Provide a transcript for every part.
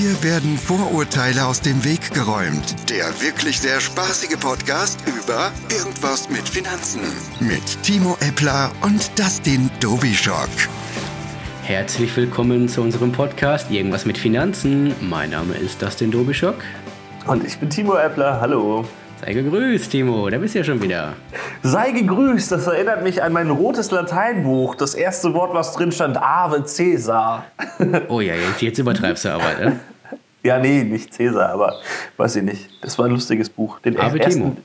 Hier werden Vorurteile aus dem Weg geräumt. Der wirklich sehr spaßige Podcast über Irgendwas mit Finanzen. Mit Timo Eppler und Dustin Dobischock. Herzlich willkommen zu unserem Podcast Irgendwas mit Finanzen. Mein Name ist Dustin Dobischock. Und ich bin Timo Eppler. Hallo. Sei gegrüßt, Timo. Da bist du ja schon wieder. Sei gegrüßt. Das erinnert mich an mein rotes Lateinbuch. Das erste Wort, was drin stand, Ave Caesar. Oh ja, jetzt übertreibst du aber, ne? Ja, nee, nicht Caesar, aber weiß ich nicht. Das war ein lustiges Buch. Den Ave ersten, Timo.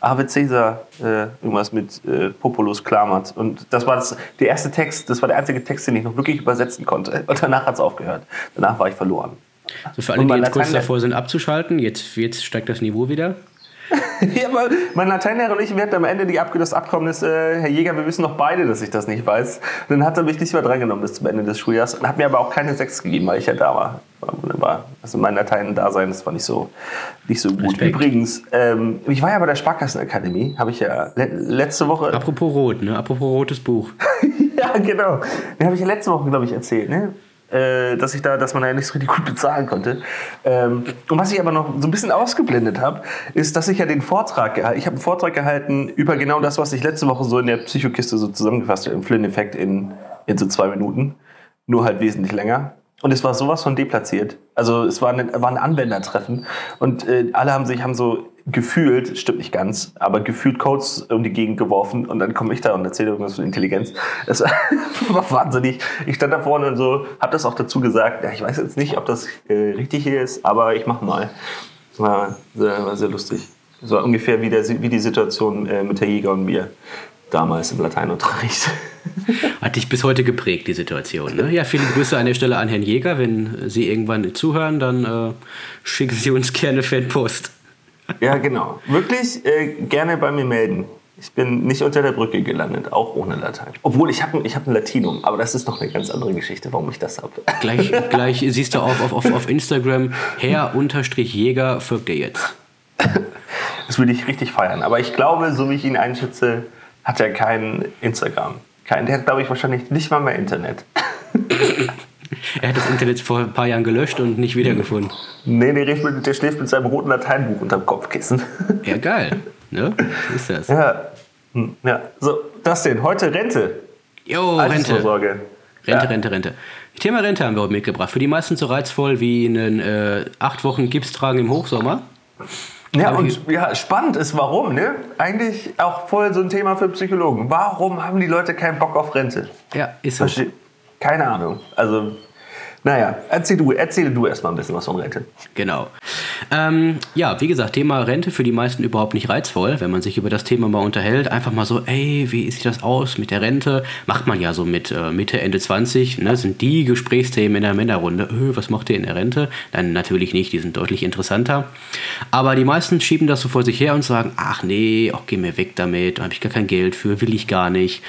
Ave Caesar, äh, irgendwas mit äh, Populus Klamat. Und das war das, der erste Text, das war der einzige Text, den ich noch wirklich übersetzen konnte. Und danach hat es aufgehört. Danach war ich verloren. So für alle, die jetzt kurz davor sind abzuschalten, jetzt, jetzt steigt das Niveau wieder. ja, aber mein Lateinlehrer und ich, wir hatten am Ende die das Abkommen ist, äh, Herr Jäger, wir wissen doch beide, dass ich das nicht weiß. Und dann hat er mich nicht mehr drangenommen bis zum Ende des Schuljahres und hat mir aber auch keine Sechs gegeben, weil ich ja da war. war also mein Latein-Dasein, das war nicht so, nicht so gut. Respekt. Übrigens, ähm, ich war ja bei der Sparkassenakademie, habe ich ja le letzte Woche... Apropos Rot, ne? Apropos rotes Buch. ja, genau. Den habe ich ja letzte Woche, glaube ich, erzählt, ne? Äh, dass ich da, dass man ja nicht so richtig gut bezahlen konnte. Ähm, und was ich aber noch so ein bisschen ausgeblendet habe, ist, dass ich ja den Vortrag, ich habe einen Vortrag gehalten über genau das, was ich letzte Woche so in der Psychokiste so zusammengefasst habe, im Flynn-Effekt in, in so zwei Minuten, nur halt wesentlich länger. Und es war sowas von deplatziert. Also es war, eine, war ein Anwendertreffen und äh, alle haben sich haben so gefühlt, stimmt nicht ganz, aber gefühlt Codes um die Gegend geworfen und dann komme ich da und erzähle irgendwas von Intelligenz. Das war wahnsinnig. Ich stand da vorne und so, habe das auch dazu gesagt. Ja, ich weiß jetzt nicht, ob das äh, richtig hier ist, aber ich mache mal. War sehr, war sehr lustig. So ungefähr wie, der, wie die Situation äh, mit Herr Jäger und mir damals im Lateinunterricht. Hat dich bis heute geprägt, die Situation. Ne? Ja, viele Grüße an der Stelle an Herrn Jäger. Wenn Sie irgendwann zuhören, dann äh, schicken Sie uns gerne Fanpost. Ja, genau. Wirklich äh, gerne bei mir melden. Ich bin nicht unter der Brücke gelandet, auch ohne Latein. Obwohl, ich habe ich hab ein Latinum, aber das ist noch eine ganz andere Geschichte, warum ich das habe. Gleich, gleich siehst du auch auf, auf, auf Instagram, Herr-Jäger folgt dir jetzt. Das würde ich richtig feiern. Aber ich glaube, so wie ich ihn einschätze, hat er kein Instagram. Kein, der hat, glaube ich, wahrscheinlich nicht mal mehr Internet. Er hat das Internet vor ein paar Jahren gelöscht und nicht wiedergefunden. Nee, der, mit, der schläft mit seinem roten Lateinbuch unterm Kopfkissen. Ja, geil. Ne? So ist das. Ja. Hm, ja. So, das denn. Heute Rente. Jo, Rente. Rente, ja. Rente, Rente. Thema Rente haben wir heute mitgebracht. Für die meisten so reizvoll wie einen äh, acht Wochen Gips tragen im Hochsommer. Ja, und ja, spannend ist, warum, ne? Eigentlich auch voll so ein Thema für Psychologen. Warum haben die Leute keinen Bock auf Rente? Ja, ist so. Verste keine Ahnung. Also naja, erzähl du, erzähle du erstmal ein bisschen was von Rente. Genau. Ähm, ja, wie gesagt, Thema Rente für die meisten überhaupt nicht reizvoll, wenn man sich über das Thema mal unterhält. Einfach mal so, ey, wie sieht das aus mit der Rente? Macht man ja so mit äh, Mitte, Ende 20, ne, sind die Gesprächsthemen in der Männerrunde. Öh, was macht ihr in der Rente? Dann natürlich nicht, die sind deutlich interessanter. Aber die meisten schieben das so vor sich her und sagen, ach nee, auch geh mir weg damit, da habe ich gar kein Geld für, will ich gar nicht.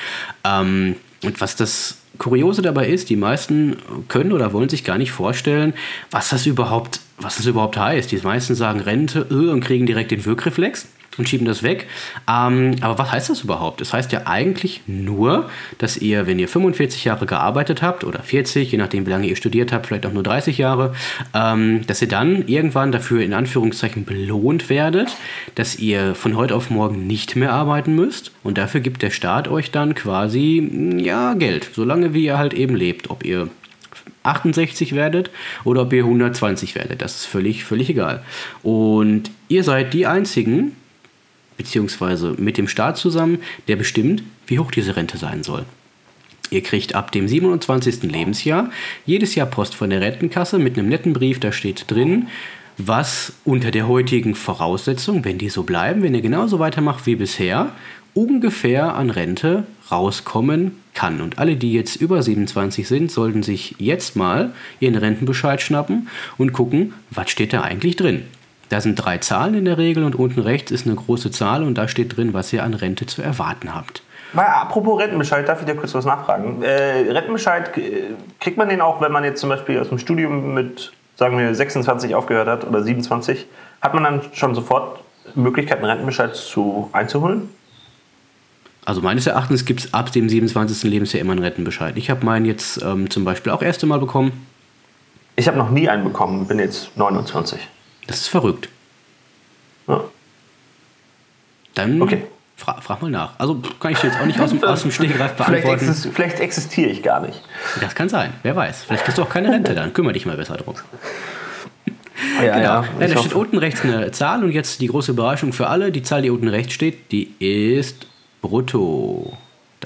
Ähm, und was das Kuriose dabei ist, die meisten können oder wollen sich gar nicht vorstellen, was das überhaupt, was das überhaupt heißt. Die meisten sagen Rente äh, und kriegen direkt den Wirkreflex und schieben das weg. Ähm, aber was heißt das überhaupt? Das heißt ja eigentlich nur, dass ihr, wenn ihr 45 Jahre gearbeitet habt oder 40, je nachdem wie lange ihr studiert habt, vielleicht auch nur 30 Jahre, ähm, dass ihr dann irgendwann dafür in Anführungszeichen belohnt werdet, dass ihr von heute auf morgen nicht mehr arbeiten müsst und dafür gibt der Staat euch dann quasi ja Geld, solange wie ihr halt eben lebt, ob ihr 68 werdet oder ob ihr 120 werdet. Das ist völlig, völlig egal. Und ihr seid die Einzigen, beziehungsweise mit dem Staat zusammen, der bestimmt, wie hoch diese Rente sein soll. Ihr kriegt ab dem 27. Lebensjahr jedes Jahr Post von der Rentenkasse mit einem netten Brief, da steht drin, was unter der heutigen Voraussetzung, wenn die so bleiben, wenn ihr genauso weitermacht wie bisher, ungefähr an Rente rauskommen kann. Und alle, die jetzt über 27 sind, sollten sich jetzt mal ihren Rentenbescheid schnappen und gucken, was steht da eigentlich drin. Da sind drei Zahlen in der Regel und unten rechts ist eine große Zahl und da steht drin, was ihr an Rente zu erwarten habt. Mal, apropos Rentenbescheid, darf ich dir kurz was nachfragen? Äh, Rentenbescheid, kriegt man den auch, wenn man jetzt zum Beispiel aus dem Studium mit, sagen wir, 26 aufgehört hat oder 27? Hat man dann schon sofort Möglichkeiten, Rentenbescheid zu, einzuholen? Also meines Erachtens gibt es ab dem 27. Lebensjahr immer einen Rentenbescheid. Ich habe meinen jetzt ähm, zum Beispiel auch erst einmal bekommen Ich habe noch nie einen bekommen, bin jetzt 29. Das ist verrückt. Ja. Dann Okay. fra frag mal nach. Also kann ich jetzt auch nicht aus dem, aus dem Vielleicht, beantworten. exist vielleicht existiere ich gar nicht. Das kann sein, wer weiß. Vielleicht kriegst du auch keine Rente dann. Kümmere dich mal besser drum. Ja, Genau. Ja, ich da steht unten rechts eine Zahl und jetzt die große Überraschung für alle. Die Zahl, die unten rechts steht, die ist brutto.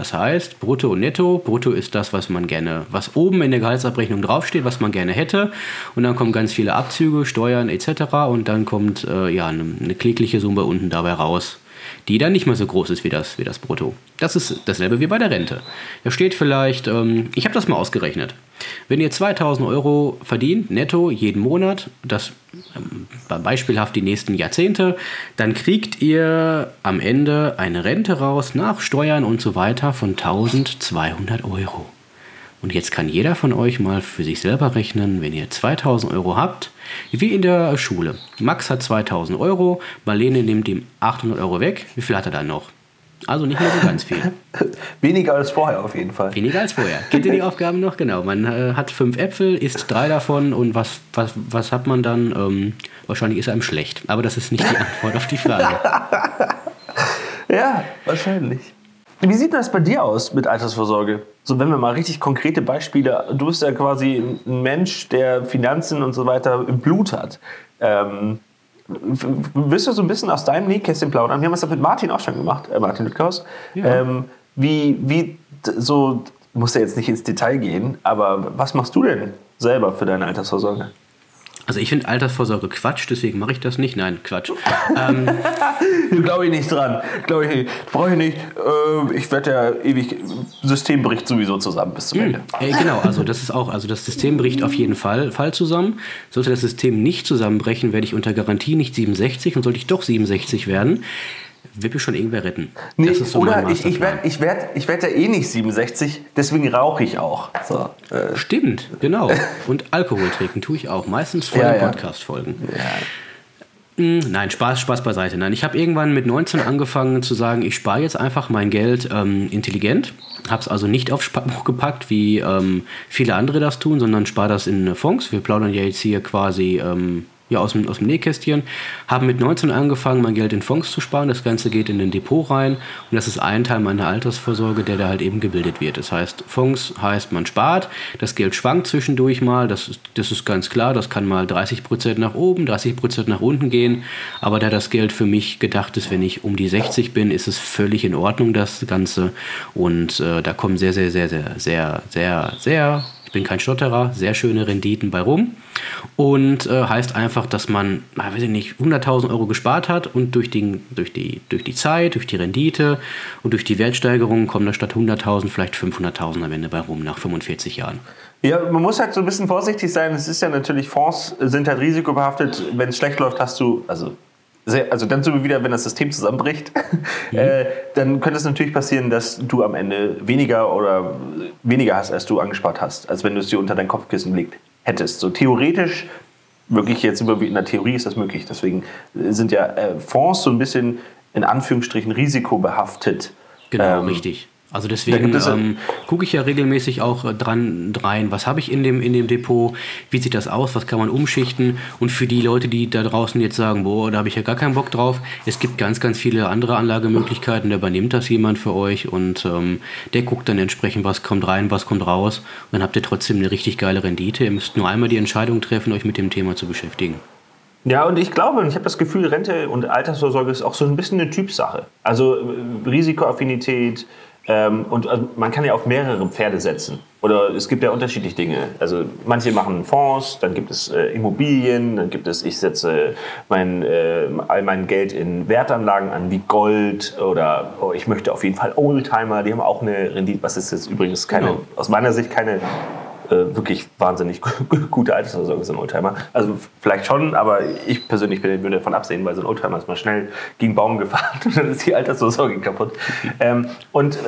Das heißt, brutto und netto. Brutto ist das, was man gerne, was oben in der Gehaltsabrechnung draufsteht, was man gerne hätte. Und dann kommen ganz viele Abzüge, Steuern etc. Und dann kommt äh, ja, eine, eine klägliche Summe unten dabei raus, die dann nicht mehr so groß ist wie das, wie das Brutto. Das ist dasselbe wie bei der Rente. Da steht vielleicht, ähm, ich habe das mal ausgerechnet. Wenn ihr 2000 Euro verdient, netto, jeden Monat, das ähm, beispielhaft die nächsten Jahrzehnte, dann kriegt ihr am Ende eine Rente raus nach Steuern und so weiter von 1200 Euro. Und jetzt kann jeder von euch mal für sich selber rechnen, wenn ihr 2000 Euro habt, wie in der Schule. Max hat 2000 Euro, Marlene nimmt ihm 800 Euro weg. Wie viel hat er dann noch? Also nicht mehr so ganz viel. Weniger als vorher auf jeden Fall. Weniger als vorher. Kennt ihr die Aufgaben noch? Genau. Man äh, hat fünf Äpfel, isst drei davon und was, was, was hat man dann? Ähm, wahrscheinlich ist einem schlecht. Aber das ist nicht die Antwort auf die Frage. Ja, wahrscheinlich. Wie sieht das bei dir aus mit Altersvorsorge? So, wenn wir mal richtig konkrete Beispiele, du bist ja quasi ein Mensch, der Finanzen und so weiter im Blut hat. Ähm, willst du so ein bisschen aus deinem Nähkästchen plaudern? Wir haben das mit Martin auch schon gemacht, äh, Martin Lütthaus. Ja. Ähm, wie, wie so, muss ja jetzt nicht ins Detail gehen, aber was machst du denn selber für deine Altersvorsorge? Also ich finde Altersvorsorge Quatsch, deswegen mache ich das nicht. Nein, Quatsch. Ähm, Glaube ich nicht dran. Glaube ich nicht. Brauche ich nicht. Äh, ich werde ja ewig. System bricht sowieso zusammen bis zum Ende. äh, genau, also das ist auch, also das System bricht auf jeden Fall, Fall zusammen. Sollte das System nicht zusammenbrechen, werde ich unter Garantie nicht 67 und sollte ich doch 67 werden, wird mich schon irgendwer retten. Nee, das ist so oder ich, ich werde ich werd, ich werd ja eh nicht 67, deswegen rauche ich auch. So, äh, Stimmt, genau. Und Alkohol trinken tue ich auch, meistens vor Ja, den ja. Podcast-Folgen. Mm, Nein, Spaß, Spaß beiseite. Nein, ich habe irgendwann mit 19 angefangen zu sagen, ich spare jetzt einfach mein Geld ähm, intelligent. Habe es also nicht aufs Sparbuch gepackt, wie ähm, viele andere das tun, sondern spare das in Fonds. Wir plaudern ja jetzt hier quasi ähm, ja, aus, dem, aus dem Nähkästchen. Haben mit 19 angefangen, mein Geld in Fonds zu sparen. Das Ganze geht in den Depot rein. Und das ist ein Teil meiner Altersvorsorge, der da halt eben gebildet wird. Das heißt, Fonds heißt, man spart. Das Geld schwankt zwischendurch mal. Das ist, das ist ganz klar. Das kann mal 30% nach oben, 30% nach unten gehen. Aber da das Geld für mich gedacht ist, wenn ich um die 60 bin, ist es völlig in Ordnung, das Ganze. Und äh, da kommen sehr, sehr, sehr, sehr, sehr, sehr, sehr bin kein Stotterer, sehr schöne Renditen bei rum. Und äh, heißt einfach, dass man, weiß ich nicht, 100.000 Euro gespart hat und durch, den, durch, die, durch die Zeit, durch die Rendite und durch die Wertsteigerung kommen da statt 100.000 vielleicht 500.000 am Ende bei rum nach 45 Jahren. ja, man muss halt so ein bisschen vorsichtig sein. Es ist ja natürlich, Fonds sind halt risikobehaftet. Wenn es schlecht läuft, hast du, also, sehr, also dann so wie wieder, wenn das System zusammenbricht, äh, dann könnte es natürlich passieren, dass du am Ende weniger oder weniger hast, als du angespart hast, als wenn du es dir unter dein Kopfkissen gelegt hättest. So theoretisch, wirklich jetzt überwiegend in der Theorie ist das möglich. Deswegen sind ja äh, Fonds so ein bisschen in Anführungsstrichen risikobehaftet. Genau, Ähm, richtig. Also deswegen ähm, gucke ich ja regelmäßig auch äh, dran rein, was habe ich in dem, in dem Depot, wie sieht das aus, was kann man umschichten und für die Leute, die da draußen jetzt sagen, boah, da habe ich ja gar keinen Bock drauf, es gibt ganz, ganz viele andere Anlagemöglichkeiten, da übernimmt das jemand für euch und ähm, der guckt dann entsprechend, was kommt rein, was kommt raus und dann habt ihr trotzdem eine richtig geile Rendite. Ihr müsst nur einmal die Entscheidung treffen, euch mit dem Thema zu beschäftigen. Ja, und ich glaube, und ich habe das Gefühl, Rente und Altersvorsorge ist auch so ein bisschen eine Typsache. Also äh, Risikoaffinität ähm, und also man kann ja auf mehrere Pferde setzen. Oder es gibt ja unterschiedliche Dinge. Also manche machen Fonds, dann gibt es äh, Immobilien, dann gibt es, ich setze mein, äh, all mein Geld in Wertanlagen an, wie Gold oder oh, ich möchte auf jeden Fall Oldtimer, die haben auch eine Rendite, was ist jetzt übrigens keine, Genau. aus meiner Sicht keine äh, wirklich wahnsinnig gute Altersvorsorge sind Oldtimer. Also vielleicht schon, aber ich persönlich bin, würde davon absehen, weil so ein Oldtimer ist mal schnell gegen Baum gefahren und dann ist die Altersvorsorge kaputt. ähm, und äh,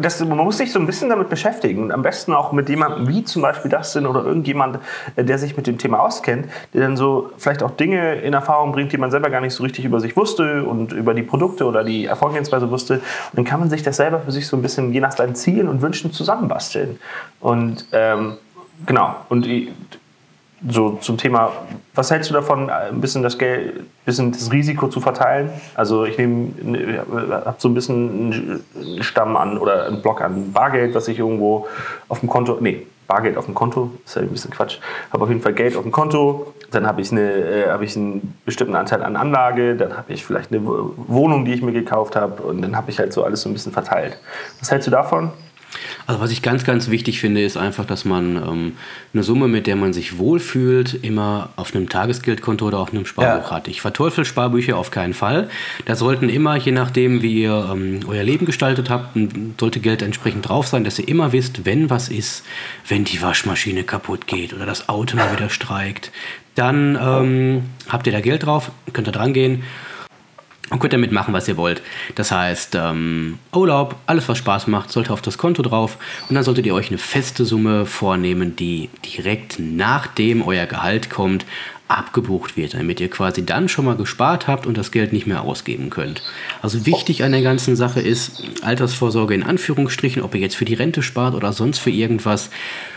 das, man muss sich so ein bisschen damit beschäftigen und am besten auch mit jemandem wie zum Beispiel Dustin oder irgendjemand, äh, der sich mit dem Thema auskennt, der dann so vielleicht auch Dinge in Erfahrung bringt, die man selber gar nicht so richtig über sich wusste und über die Produkte oder die Erfolgsweise wusste. Und dann kann man sich das selber für sich so ein bisschen je nach seinen Zielen und Wünschen zusammenbasteln. Und ähm, genau, und so zum Thema, was hältst du davon, ein bisschen das Geld, bisschen das Risiko zu verteilen? Also ich nehme, habe so ein bisschen einen Stamm an oder einen Block an Bargeld, was ich irgendwo auf dem Konto, nee, Bargeld auf dem Konto, ist ja ein bisschen Quatsch, habe auf jeden Fall Geld auf dem Konto, dann habe ich, eine, äh, ich einen bestimmten Anteil an Anlage, dann habe ich vielleicht eine Wohnung, die ich mir gekauft habe und dann habe ich halt so alles so ein bisschen verteilt. Was hältst du davon? Also was ich ganz, ganz wichtig finde, ist einfach, dass man ähm, eine Summe, mit der man sich wohlfühlt, immer auf einem Tagesgeldkonto oder auf einem Sparbuch ja. hat. Ich verteufel Sparbücher auf keinen Fall. Da sollten immer, je nachdem, wie ihr ähm, euer Leben gestaltet habt, sollte Geld entsprechend drauf sein, dass ihr immer wisst, wenn was ist, wenn die Waschmaschine kaputt geht oder das Auto mal wieder streikt, dann ähm, habt ihr da Geld drauf, könnt ihr dran gehen und könnt damit machen, was ihr wollt. Das heißt, ähm, Urlaub, alles was Spaß macht, sollte auf das Konto drauf und dann solltet ihr euch eine feste Summe vornehmen, die direkt nachdem euer Gehalt kommt, abgebucht wird, damit ihr quasi dann schon mal gespart habt und das Geld nicht mehr ausgeben könnt. Also wichtig an der ganzen Sache ist Altersvorsorge in Anführungsstrichen, ob ihr jetzt für die Rente spart oder sonst für irgendwas,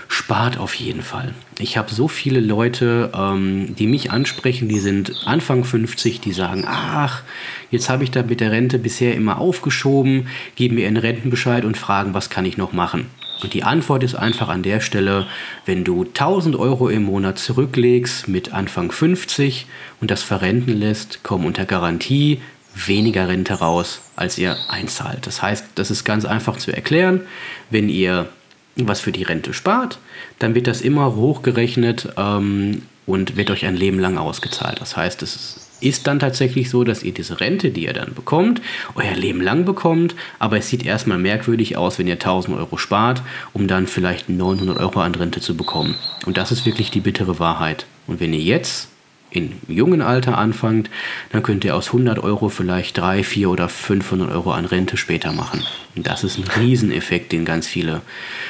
spart auf jeden Fall. Ich habe so viele Leute, ähm, die mich ansprechen, die sind Anfang 50, die sagen, ach, jetzt habe ich da mit der Rente bisher immer aufgeschoben, geben mir einen Rentenbescheid und fragen, was kann ich noch machen. Und die Antwort ist einfach an der Stelle, wenn du 1000 Euro im Monat zurücklegst mit Anfang 50 und das verrenten lässt, kommen unter Garantie weniger Rente raus, als ihr einzahlt. Das heißt, das ist ganz einfach zu erklären. Wenn ihr was für die Rente spart, dann wird das immer hochgerechnet ähm, und wird euch ein Leben lang ausgezahlt. Das heißt, es ist ist dann tatsächlich so, dass ihr diese Rente, die ihr dann bekommt, euer Leben lang bekommt, aber es sieht erstmal merkwürdig aus, wenn ihr 1000 Euro spart, um dann vielleicht 900 Euro an Rente zu bekommen. Und das ist wirklich die bittere Wahrheit. Und wenn ihr jetzt in jungen Alter anfangt, dann könnt ihr aus 100 Euro vielleicht 3, 4 oder 500 Euro an Rente später machen. Und das ist ein Rieseneffekt, den ganz viele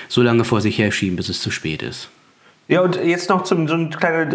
so lange vor sich herschieben, bis es zu spät ist. Ja, und jetzt noch zum, so ein kleiner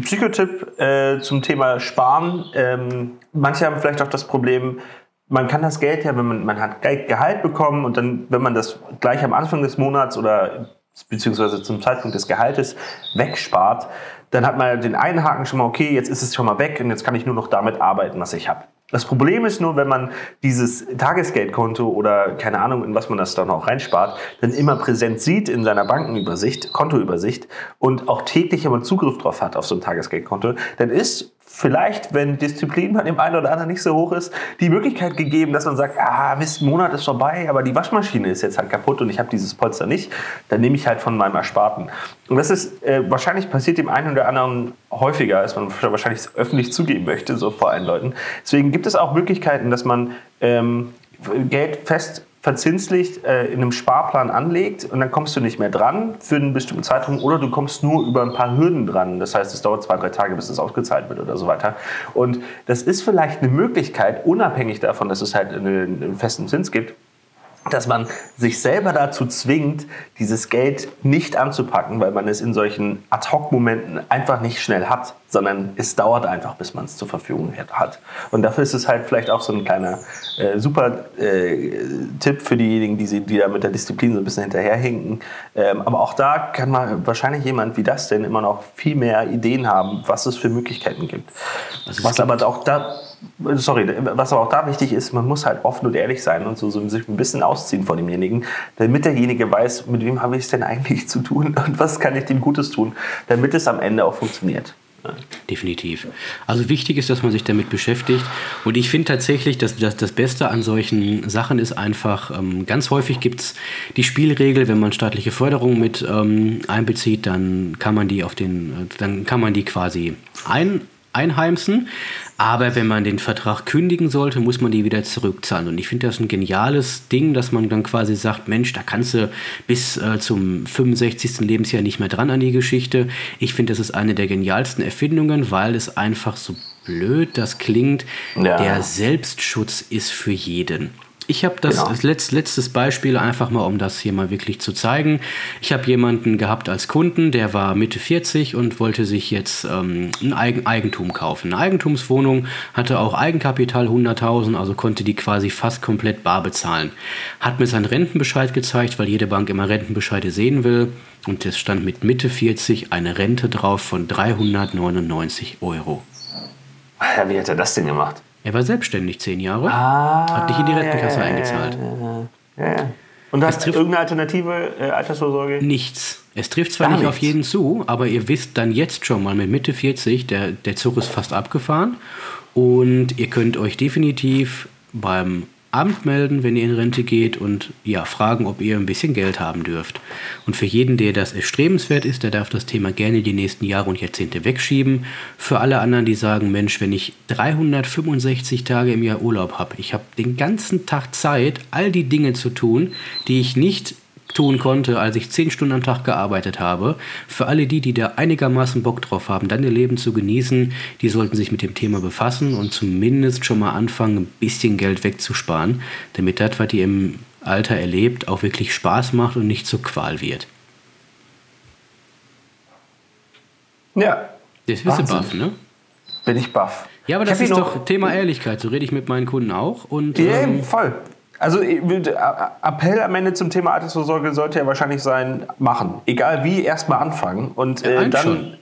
Psychotipp äh, zum Thema Sparen. Ähm, manche haben vielleicht auch das Problem, man kann das Geld ja, wenn man, man hat Gehalt bekommen und dann, wenn man das gleich am Anfang des Monats oder beziehungsweise zum Zeitpunkt des Gehaltes wegspart, dann hat man den einen Haken schon mal, okay, jetzt ist es schon mal weg und jetzt kann ich nur noch damit arbeiten, was ich habe. Das Problem ist nur, wenn man dieses Tagesgeldkonto oder keine Ahnung, in was man das dann auch reinspart, dann immer präsent sieht in seiner Bankenübersicht, Kontoübersicht und auch täglich immer Zugriff drauf hat auf so ein Tagesgeldkonto, dann ist vielleicht, wenn Disziplin bei dem einen oder anderen nicht so hoch ist, die Möglichkeit gegeben, dass man sagt, ah, Mist, Monat ist vorbei, aber die Waschmaschine ist jetzt halt kaputt und ich habe dieses Polster nicht, dann nehme ich halt von meinem Ersparten. Und das ist äh, wahrscheinlich passiert dem einen oder anderen häufiger, als man wahrscheinlich öffentlich zugeben möchte, so vor allen Leuten. Deswegen gibt es auch Möglichkeiten, dass man ähm, Geld fest verzinslich äh, in einem Sparplan anlegt und dann kommst du nicht mehr dran für einen bestimmten Zeitraum oder du kommst nur über ein paar Hürden dran. Das heißt, es dauert zwei, drei Tage, bis es ausgezahlt wird oder so weiter. Und das ist vielleicht eine Möglichkeit, unabhängig davon, dass es halt einen, einen festen Zins gibt, dass man sich selber dazu zwingt, dieses Geld nicht anzupacken, weil man es in solchen Ad-Hoc-Momenten einfach nicht schnell hat, sondern es dauert einfach, bis man es zur Verfügung hat. Und dafür ist es halt vielleicht auch so ein kleiner äh, super äh, Tipp für diejenigen, die, die da mit der Disziplin so ein bisschen hinterherhinken. Ähm, aber auch da kann man wahrscheinlich jemand wie das denn immer noch viel mehr Ideen haben, was es für Möglichkeiten gibt. Also was aber auch da sorry, was aber auch da wichtig ist, man muss halt offen und ehrlich sein und so, so sich ein bisschen ausziehen von demjenigen, damit derjenige weiß, mit wem habe ich es denn eigentlich zu tun und was kann ich dem Gutes tun, damit es am Ende auch funktioniert. Definitiv. Also wichtig ist, dass man sich damit beschäftigt. Und ich finde tatsächlich, dass, dass das Beste an solchen Sachen ist einfach, ähm, ganz häufig gibt es die Spielregel, wenn man staatliche Förderung mit ähm, einbezieht, dann kann man die auf den, äh, dann kann man die quasi ein, einheimsen. Aber wenn man den Vertrag kündigen sollte, muss man die wieder zurückzahlen. Und ich finde das ein geniales Ding, dass man dann quasi sagt, Mensch, da kannst du bis äh, zum 65. Lebensjahr nicht mehr dran an die Geschichte. Ich finde, das ist eine der genialsten Erfindungen, weil es einfach so blöd das klingt. Ja. Der Selbstschutz ist für jeden. Ich habe das Genau. als letzt, letztes Beispiel einfach mal, um das hier mal wirklich zu zeigen. Ich habe jemanden gehabt als Kunden, der war Mitte 40 und wollte sich jetzt ähm, ein Eigen Eigentum kaufen. Eine Eigentumswohnung, hatte auch Eigenkapital 100.000, also konnte die quasi fast komplett bar bezahlen. Hat mir seinen Rentenbescheid gezeigt, weil jede Bank immer Rentenbescheide sehen will. Und es stand mit Mitte 40 eine Rente drauf von 399 Euro. Ja, wie hat er das denn gemacht? Er war selbstständig zehn Jahre, Ah, hat nicht in die Rentenkasse eingezahlt. Ja, ja. Und hast du irgendeine alternative äh, Altersvorsorge? Nichts. Es trifft zwar Gar nicht auf nichts. jeden zu, aber ihr wisst dann jetzt schon mal mit Mitte 40, der, der Zug ist fast abgefahren und ihr könnt euch definitiv beim Amt melden, wenn ihr in Rente geht und ja, fragen, ob ihr ein bisschen Geld haben dürft. Und für jeden, der das erstrebenswert ist, der darf das Thema gerne die nächsten Jahre und Jahrzehnte wegschieben. Für alle anderen, die sagen, Mensch, wenn ich 365 Tage im Jahr Urlaub habe, ich habe den ganzen Tag Zeit, all die Dinge zu tun, die ich nicht tun konnte, als ich zehn Stunden am Tag gearbeitet habe. Für alle die, die da einigermaßen Bock drauf haben, dann ihr Leben zu genießen, die sollten sich mit dem Thema befassen und zumindest schon mal anfangen, ein bisschen Geld wegzusparen, damit das, was ihr im Alter erlebt, auch wirklich Spaß macht und nicht zur Qual wird. Ja. Das bist du baff, ne? Bin ich baff. Ja, aber das ist doch Thema Ehrlichkeit. So rede ich mit meinen Kunden auch. Und, Ja, ähm, voll. Also würde- A- Appell am Ende zum Thema Altersvorsorge sollte ja wahrscheinlich sein, machen. Egal wie, erstmal anfangen. Und äh, dann schon.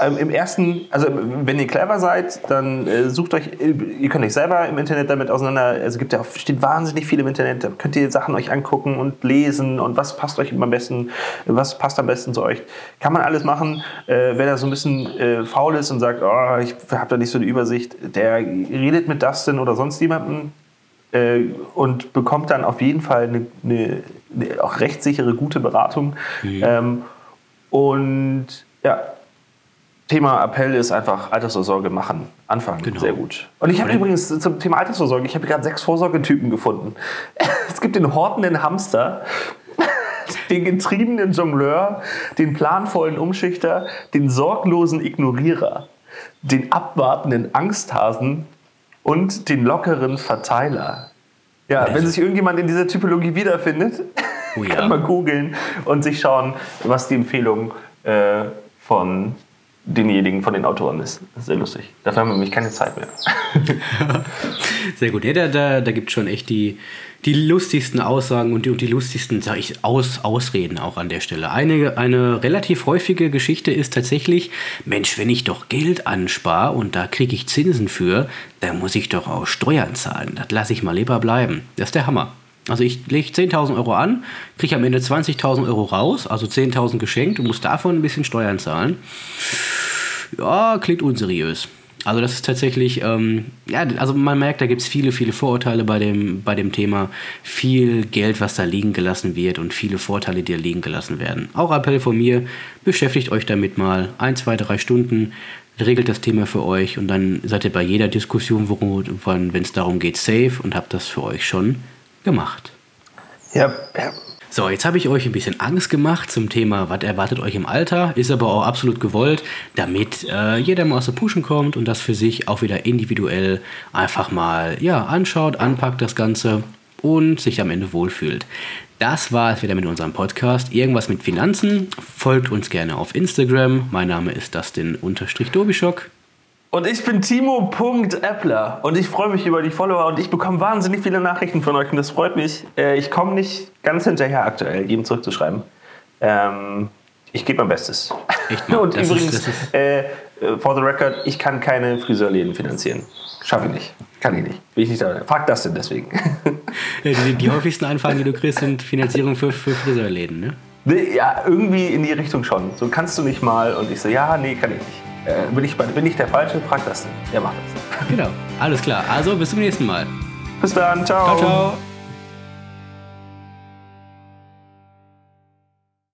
ähm, im ersten, also wenn ihr clever seid, dann äh, sucht euch, äh, ihr könnt euch selber im Internet damit auseinander, also es gibt ja steht wahnsinnig viel im Internet, da könnt ihr Sachen euch angucken und lesen und was passt euch am besten, was passt am besten zu euch. Kann man alles machen. Äh, wer da so ein bisschen äh, faul ist und sagt, oh, ich habe da nicht so eine Übersicht, der redet mit Dustin oder sonst jemandem, äh, und bekommt dann auf jeden Fall eine, eine, eine auch rechtssichere, gute Beratung. Ähm, und ja, Thema Appell ist einfach Altersvorsorge machen, anfangen. Genau. Sehr gut. Und ich habe übrigens zum Thema Altersvorsorge, ich habe gerade sechs Vorsorgetypen gefunden. Es gibt den hortenden Hamster, den getriebenen Jongleur, den planvollen Umschichter, den sorglosen Ignorierer, den abwartenden Angsthasen und den lockeren Verteiler. Ja, wenn sich irgendjemand in dieser Typologie wiederfindet, Oh ja. kann man googeln und sich schauen, was die Empfehlung äh, von denjenigen, von den Autoren ist. Sehr lustig. Dafür haben wir nämlich keine Zeit mehr. Sehr gut. Ja, da, da, da gibt es schon echt die, die lustigsten Aussagen und die, und die lustigsten, sag ich, Aus, Ausreden auch an der Stelle. Eine, eine relativ häufige Geschichte ist tatsächlich, Mensch, wenn ich doch Geld anspare und da kriege ich Zinsen für, dann muss ich doch auch Steuern zahlen. Das lasse ich mal lieber bleiben. Das ist der Hammer. Also ich lege 10.000 Euro an, kriege am Ende 20.000 Euro raus, also 10.000 geschenkt und muss davon ein bisschen Steuern zahlen ja, klingt unseriös. Also das ist tatsächlich, ähm, ja, also man merkt, da gibt es viele, viele Vorurteile bei dem, bei dem Thema. Viel Geld, was da liegen gelassen wird und viele Vorteile, die da liegen gelassen werden. Auch Appell von mir, beschäftigt euch damit mal ein, zwei, drei Stunden, regelt das Thema für euch und dann seid ihr bei jeder Diskussion, wenn es darum geht, safe und habt das für euch schon gemacht. Ja, ja. So, jetzt habe ich euch ein bisschen Angst gemacht zum Thema, was erwartet euch im Alter, ist aber auch absolut gewollt, damit äh, jeder mal aus der Puschen kommt und das für sich auch wieder individuell einfach mal ja, anschaut, anpackt das Ganze und sich am Ende wohlfühlt. Das war es wieder mit unserem Podcast. Irgendwas mit Finanzen. Folgt uns gerne auf Instagram. Mein Name ist Dustin-Dobischock. Und ich bin Timo.appler und ich freue mich über die Follower und ich bekomme wahnsinnig viele Nachrichten von euch und das freut mich. Äh, Ich komme nicht ganz hinterher aktuell, jedem zurückzuschreiben. Ähm, ich gebe mein Bestes. Und das ist- übrigens, das ist- äh, for the record, ich kann keine Friseurläden finanzieren. Schaffe ich nicht. Kann ich nicht. Bin ich nicht dabei. Frag das denn deswegen. Äh, Die, die häufigsten Anfragen, die du kriegst, sind Finanzierung für, für Friseurläden. Ne? Nee, Ja, irgendwie in die Richtung schon. So kannst du nicht mal. Und ich so, ja, nee, kann ich nicht. Äh, bin, ich, bin ich der Falsche? Frag das. Der macht das. Genau. Alles klar. Also bis zum nächsten Mal. Bis dann. Ciao. Ciao, ciao.